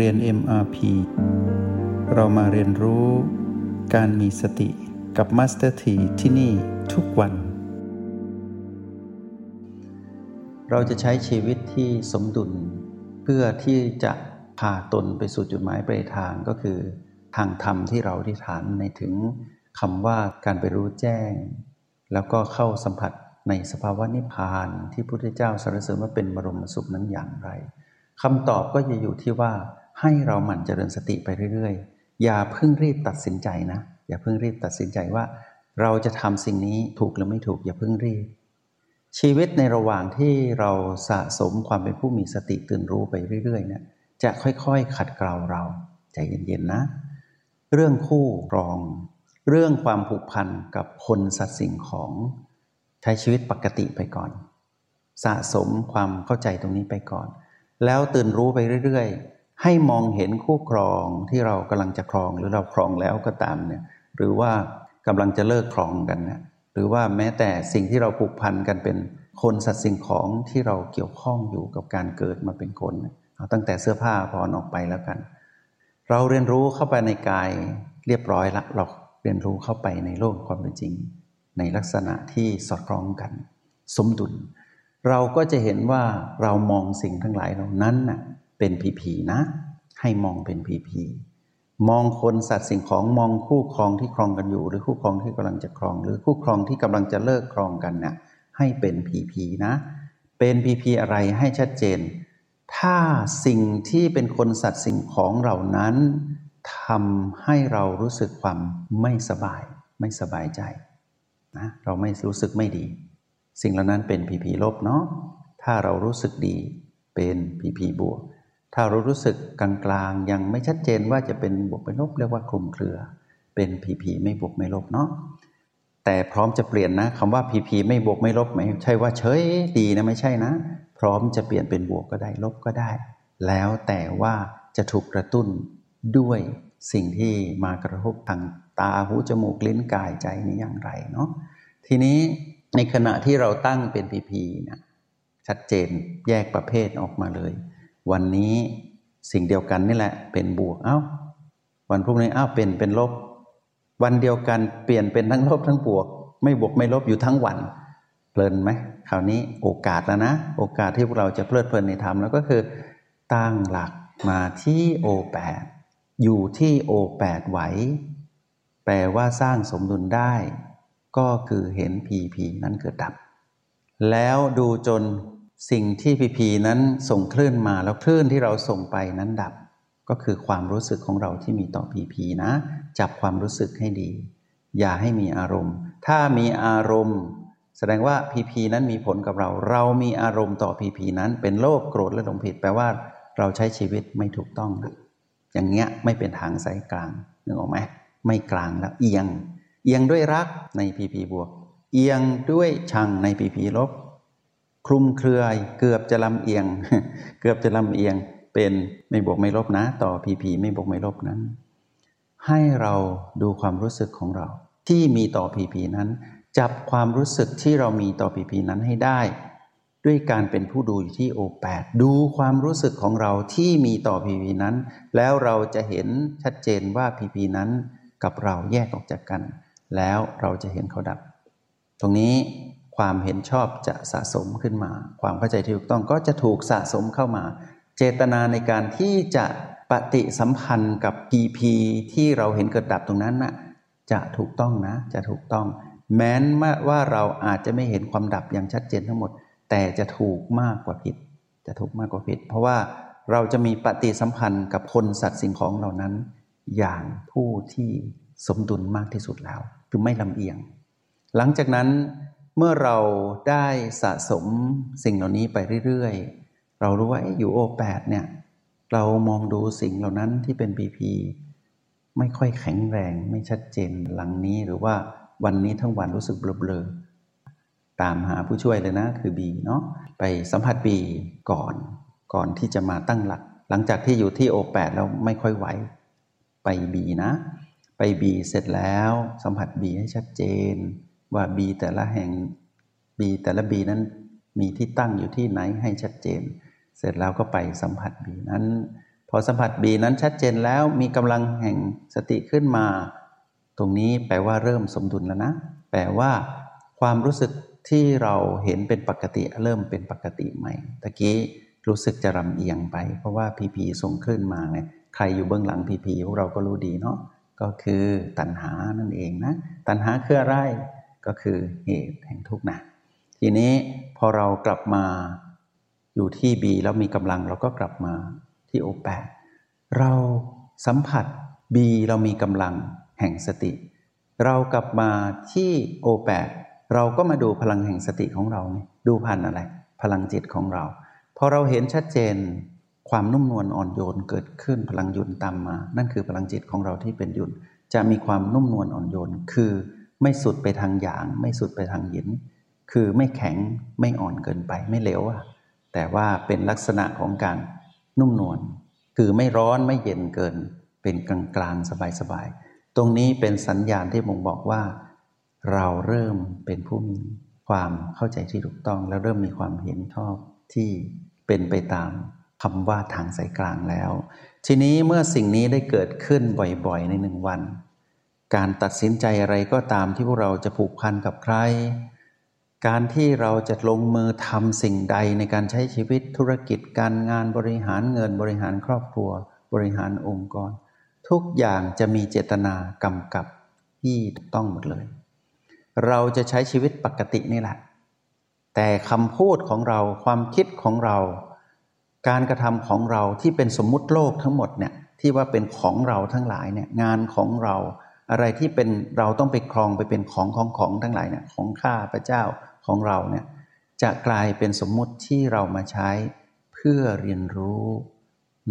เรียน MRP เรามาเรียนรู้การมีสติกับ Master T ที่ที่นี่ทุกวัน เราจะใช้ชีวิตที่สมดุล เพื่อที่จะพาตนไปสู่จุดหมายปลายทางก็คือ ทางธรรมที่เราที่ฐานในถึงคำว่าการไปรู้แจ้ง แล้วก็เข้าสัมผัสในสภาวะนิพพานที่พระพุทธเจ้าสรรเสริญว่าเป็นบรมสุขนั้นอย่างไรคำตอบก็จะอยู่ที่ว่า ให้เราหมั่นเจริญสติไปเรื่อยๆ อย่าเพิ่งรีบตัดสินใจนะ อย่าเพิ่งรีบตัดสินใจว่า เราจะทำสิ่งนี้ถูกหรือไม่ถูก อย่าเพิ่งรีบ ชีวิตในระหว่างที่เราสะสมความเป็นผู้มีสติตื่นรู้ไปเรื่อยๆเนี่ยจะค่อยๆ ขัดเกลาเราใจเย็นๆนะ เรื่องคู่ครอง เรื่องความผูกพันกับคนสัตว์สิ่งของใช้ชีวิตปกติไปก่อน สะสมความเข้าใจตรงนี้ไปก่อน แล้วตื่นรู้ไปเรื่อยๆ ให้มองเห็นคู่ครองที่เรากำลังจะครองหรือเราครองแล้วก็ตามเนี่ยหรือว่ากำลังจะเลิกครองกันนะหรือว่าแม้แต่สิ่งที่เราผูกพันกันเป็นคนสัตว์สิ่งของที่เราเกี่ยวข้องอยู่กับการเกิดมาเป็นคนเอาตั้งแต่เสื้อผ้าพอนออกไปแล้วกัน เราเรียนรู้เข้าไปในกายเรียบร้อยละเราเรียนรู้เข้าไปในโลกความเป็นจริง ในลักษณะที่สอดคล้องกัน สมดุล เราก็จะเห็นว่าเรามองสิ่งทั้งหลายเหล่านั้นน่ะ เป็นผีผีนะ ให้มองเป็นผีผีมองคนสัตว์สิ่งของมองคู่ครองที่ครองกันอยู่ หรือคู่ครองที่กำลังจะครอง หรือคู่ครองที่กำลังจะเลิกครองกันน่ะให้เป็นผีผีนะ เป็นผีผีอะไรให้ชัดเจน ถ้าสิ่งที่เป็นคนสัตว์สิ่งของเหล่านั้นทำให้เรารู้สึกความไม่สบาย ไม่สบายใจนะเราไม่รู้สึกไม่ดี สิ่งเหล่านั้นเป็นผีผีลบเนาะถ้าเรารู้สึกดีเป็นผีผีบวก ถ้าเรารู้สึกกลางๆ ยังไม่ชัดเจนว่าจะเป็นบวกเป็นลบเรียกว่าคลุมเครือ เป็นผีผีไม่บวกไม่ลบเนาะแต่พร้อมจะเปลี่ยนนะคำว่าผีผีไม่บวกไม่ลบไม่ใช่ว่าเฉยดีนะไม่ใช่นะ พร้อมจะเปลี่ยนเป็นบวกก็ได้ลบก็ได้ แล้วแต่ว่าจะถูกกระตุ้นด้วยสิ่งที่มากระทบทางตาหูจมูกลิ้นกายใจนี้อย่างไรเนาะทีนี้ในขณะที่เราตั้งเป็นพีพีนะชัดเจนแยกประเภทออกมาเลย วันนี้สิ่งเดียวกันนี่แหละ เป็นบวกเอา้า วันพรุ่งนี้อ้าวเป็นเป็นลบ วันเดียวกันเปลี่ยนเป็นทั้งลบทั้งบวก ไม่บวกไม่ลบอยู่ทั้งวันเพลินไหมคราวนี้โอกาสแล้วนะ โอกาสที่พวกเราจะเพลิดเพลินในธรรมแล้วก็คือ ตั้งหลักมาที่โอแปดอยู่ที่โอแปดไหว แปลว่าสร้างสมดุลได้ ก็คือเห็นผีผีนั้นเกิดดับ แล้วดูจน สิ่งที่ผีผีนั้นส่งคลื่นมาแล้วคลื่นที่เราส่งไปนั้นดับ ก็คือความรู้สึกของเราที่มีต่อผีผีนะ จับความรู้สึกให้ดี อย่าให้มีอารมณ์ ถ้ามีอารมณ์ แสดงว่าผีผีนั้นมีผลกับเรา เรามีอารมณ์ต่อผีผีนั้น เป็นโลภโกรธและหลงผิดแปลว่าเราใช้ชีวิตไม่ถูกต้องอย่างเงี้ยไม่เป็นทางสายกลางนึกออกไหมไม่กลางแล้วเอียง เอียงด้วยรักในพีพีบวก เอียงด้วยชังในพีพีลบ คลุมเครือเกือบจะลำเอียง เกือบจะลำเอียงเป็นไม่บวกไม่ลบนะ ต่อพีพีไม่บวกไม่ลบนั้น ให้เราดูความรู้สึกของเรา ที่มีต่อพีพีนั้น จับความรู้สึกที่เรามีต่อพีพีนั้นให้ได้ ด้วยการเป็นผู้ดูอยู่ที่โอแปดดูความรู้สึกของเราที่มีต่อพีพีนั้น แล้วเราจะเห็นชัดเจนว่าพีพีนั้น กับเราแยกออกจากกัน แล้วเราจะเห็นเขาดับ ตรงนี้ ความเห็นชอบจะสะสมขึ้นมา ความเข้าใจที่ถูกต้องก็จะถูกสะสมเข้ามา เจตนาในการที่จะปฏิสัมพันธ์กับพีพีที่เราเห็นเกิดดับตรงนั้นนะ่ะจะถูกต้องนะ จะถูกต้อง แม้นว่าเราอาจจะไม่เห็นความดับอย่างชัดเจนทั้งหมด แต่จะถูกมากกว่าผิด จะถูกมากกว่าผิด เพราะว่าเราจะมีปฏิสัมพันธ์กับคนสัตว์สิ่งของเหล่านั้น อย่างผู้ที่สมดุลมากที่สุดแล้ว คือไม่ลำเอียง หลังจากนั้น เมื่อเราได้สะสมสิ่งเหล่านี้ไปเรื่อยๆ เรารู้ว่าอยู่โอแปดเนี่ย เรามองดูสิ่งเหล่านั้นที่เป็นปีพีไม่ค่อยแข็งแรง ไม่ชัดเจนหลังนี้หรือว่าวันนี้ทั้งวันรู้สึกเบลอๆตามหาผู้ช่วยเลยนะคือบีเนาะไปสัมผัสบีก่อน ก่อนที่จะมาตั้งหลัก หลังจากที่อยู่ที่โอแปดแล้วไม่ค่อยไหว ไปบีนะ ไปบีเสร็จแล้วสัมผัสบีให้ชัดเจน ว่าบีแต่ละแห่งบีแต่ละบีนั้นมีที่ตั้งอยู่ที่ไหนให้ชัดเจน เสร็จแล้วก็ไปสัมผัสบีนั้น พอสัมผัสบีนั้นชัดเจนแล้วมีกำลังแห่งสติขึ้นมา ตรงนี้แปลว่าเริ่มสมดุลแล้วนะ แปลว่า ความรู้สึกที่เราเห็นเป็นปกติเริ่มเป็นปกติใหม่ตะกี้รู้สึกจะรำเอียงไป เพราะว่าพีพีส่งคลื่นมาไงใครอยู่เบื้องหลังพีพีพวกเราก็รู้ดีเนาะก็คือตัณหานั่นเองนะ ตัณหาคืออะไร ก็คือเหตุแห่งทุกข์นะทีนี้พอเรากลับมาอยู่ที่บีแล้วมีกำลังเราก็กลับมาที่โอแปดเราสัมผัสบีเรามีกำลังแห่งสติ เรากลับมาที่โอแปดเราก็มาดูพลังแห่งสติของเราดูผ่านอะไร พลังจิตของเรา พอเราเห็นชัดเจนความนุ่มนวลอ่อนโยนเกิดขึ้นพลังยุนตามมา นั่นคือพลังจิตของเราที่เป็นยุนจะมีความนุ่มนวลอ่อนโยน คือ ไม่สุดไปทางหยาง ไม่สุดไปทางหยิน คือไม่แข็งไม่อ่อนเกินไปไม่เหลวอะแต่ว่าเป็นลักษณะของการนุ่มนวลคือไม่ร้อนไม่เย็นเกิน เป็นกลางกลางสบายสบายตรงนี้เป็นสัญญาณที่บ่งบอกว่า เราเริ่มเป็นผู้มีความเข้าใจที่ถูกต้อง แล้วเริ่มมีความเห็นชอบที่เป็นไปตามคำว่าทางสายกลางแล้ว ทีนี้เมื่อสิ่งนี้ได้เกิดขึ้นบ่อยๆ ในหนึ่งวัน การตัดสินใจอะไรก็ตามที่พวกเราจะผูกพันกับใคร การที่เราจะลงมือทำสิ่งใดในการใช้ชีวิตธุรกิจการงานบริหารเงินบริหารครอบครัว บริหารองค์กร ทุกอย่างจะมีเจตนากำกับที่ต้องหมดเลย เราจะใช้ชีวิตปกตินี่แหละ แต่คำพูดของเราความคิดของเรา การกระทำของเราที่เป็นสมมุติโลกทั้งหมดเนี่ยที่ว่าเป็นของเราทั้งหลายเนี่ยงานของเรา อะไรที่เป็นเราต้องไปครองไปเป็นของของของทั้งหลายเนี่ยของข้าพระเจ้าของเราเนี่ยจะกลายเป็นสมมุติที่เรามาใช้เพื่อเรียนรู้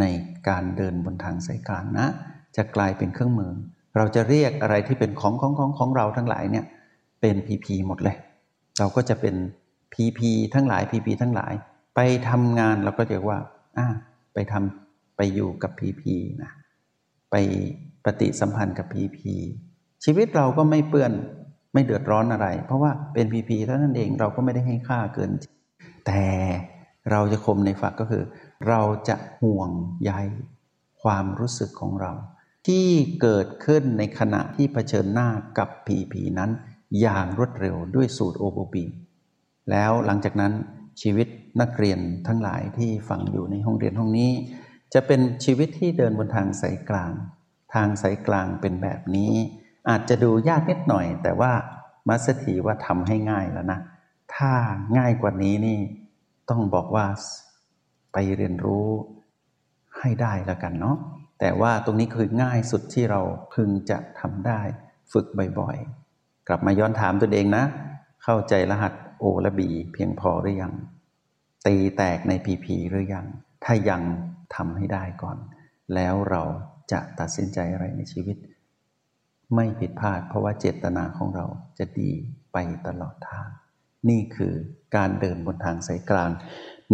ในการเดินบนทางสายกลางนะ จะกลายเป็นเครื่องมือ เราจะเรียกอะไรที่เป็นของของของของเราทั้งหลายเนี่ยเป็นพีพีหมดเลย เราก็จะเป็นพีพีทั้งหลายพีพีทั้งหลาย ไปทำงานเราก็จะว่าอ่าไปทำไปอยู่กับพีพีนะไป ปฏิสัมพันธ์กับพีพีชีวิตเราก็ไม่เปื้อนไม่เดือดร้อนอะไร เพราะว่าเป็นพีพีเท่านั้นเองเราก็ไม่ได้ให้ค่าเกิน แต่เราจะคมในฝักก็คือ เราจะห่วงใยความรู้สึกของเรา ที่เกิดขึ้นในขณะที่เผชิญหน้ากับพีพีนั้น อย่างรวดเร็วด้วยสูตรโอโบบีแล้วหลังจากนั้นชีวิตนักเรียนทั้งหลายที่ฟังอยู่ในห้องเรียนห้องนี้ จะเป็นชีวิตที่เดินบนทางสายกลาง ทางสายกลางเป็นแบบนี้ อาจจะดูยากนิดหน่อย แต่ว่ามัสถีว่าทำให้ง่ายแล้วนะ ถ้าง่ายกว่านี้นี่ต้องบอกว่าไปเรียนรู้ให้ได้แล้วกันเนาะแต่ว่าตรงนี้คือง่ายสุดที่เราพึงจะทำได้ ฝึกบ่อยๆ กลับมาย้อนถามตัวเองนะ เข้าใจรหัสโอและบีเพียงพอหรือยัง ตีแตกในพีพีหรือยัง ถ้ายังทำให้ได้ก่อน แล้วเรา จะตัดสินใจอะไรในชีวิต ไม่ผิดพลาด เพราะว่าเจตนาของเราจะดีไปตลอดทาง นี่คือการเดินบนทางสายกลาง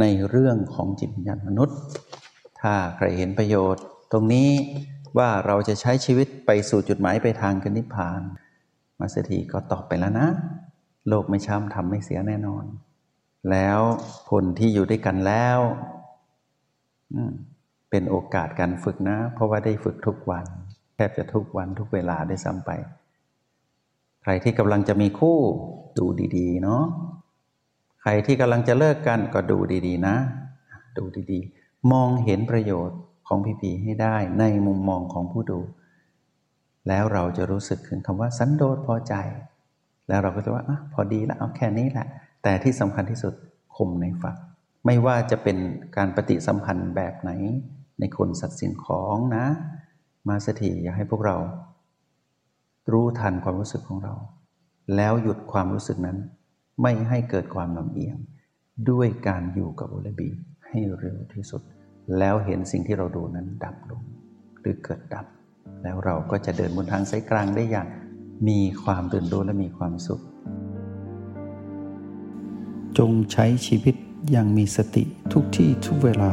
ในเรื่องของจิตวิญญาณมนุษย์ ถ้าใครเห็นประโยชน์ ตรงนี้ว่าเราจะใช้ชีวิตไปสู่จุดหมายไปทางกันนิพพาน มาสถีก็ตอบไปแล้วนะ โลกไม่ช้ำทำไม่เสียแน่นอน แล้วคนที่อยู่ด้วยกันแล้ว เป็นโอกาสการฝึกนะ เพราะว่าได้ฝึกทุกวันแทบจะทุกวันทุกเวลาได้ซ้ำไป ใครที่กำลังจะมีคู่ดูดีๆ เนาะใครที่กำลังจะเลิกกันก็ดูดีๆ นะ ดูดีๆ มองเห็นประโยชน์ของพีพีให้ได้ในมุมมองของผู้ดู แล้วเราจะรู้สึกถึงคำว่าสันโดษพอใจ แล้วเราก็จะว่าอพอดีแล้วเอาแค่นี้แหละ แต่ที่สำคัญที่สุดคมในฝัก ไม่ว่าจะเป็นการปฏิสัมพันธ์แบบไหน ในคนสัตว์สิ่งของนะ มาสถีอยากให้พวกเรา รู้ทันความรู้สึกของเรา แล้วหยุดความรู้สึกนั้น ไม่ให้เกิดความลำเอียง ด้วยการอยู่กับอุลบีให้เร็วที่สุด แล้วเห็นสิ่งที่เราดูนั้นดับลง หรือเกิดดับ แล้วเราก็จะเดินบนทางสายกลางได้อย่างมีความตื่นรู้และมีความสุข จงใช้ชีวิตอย่างมีสติทุกที่ทุกเวลา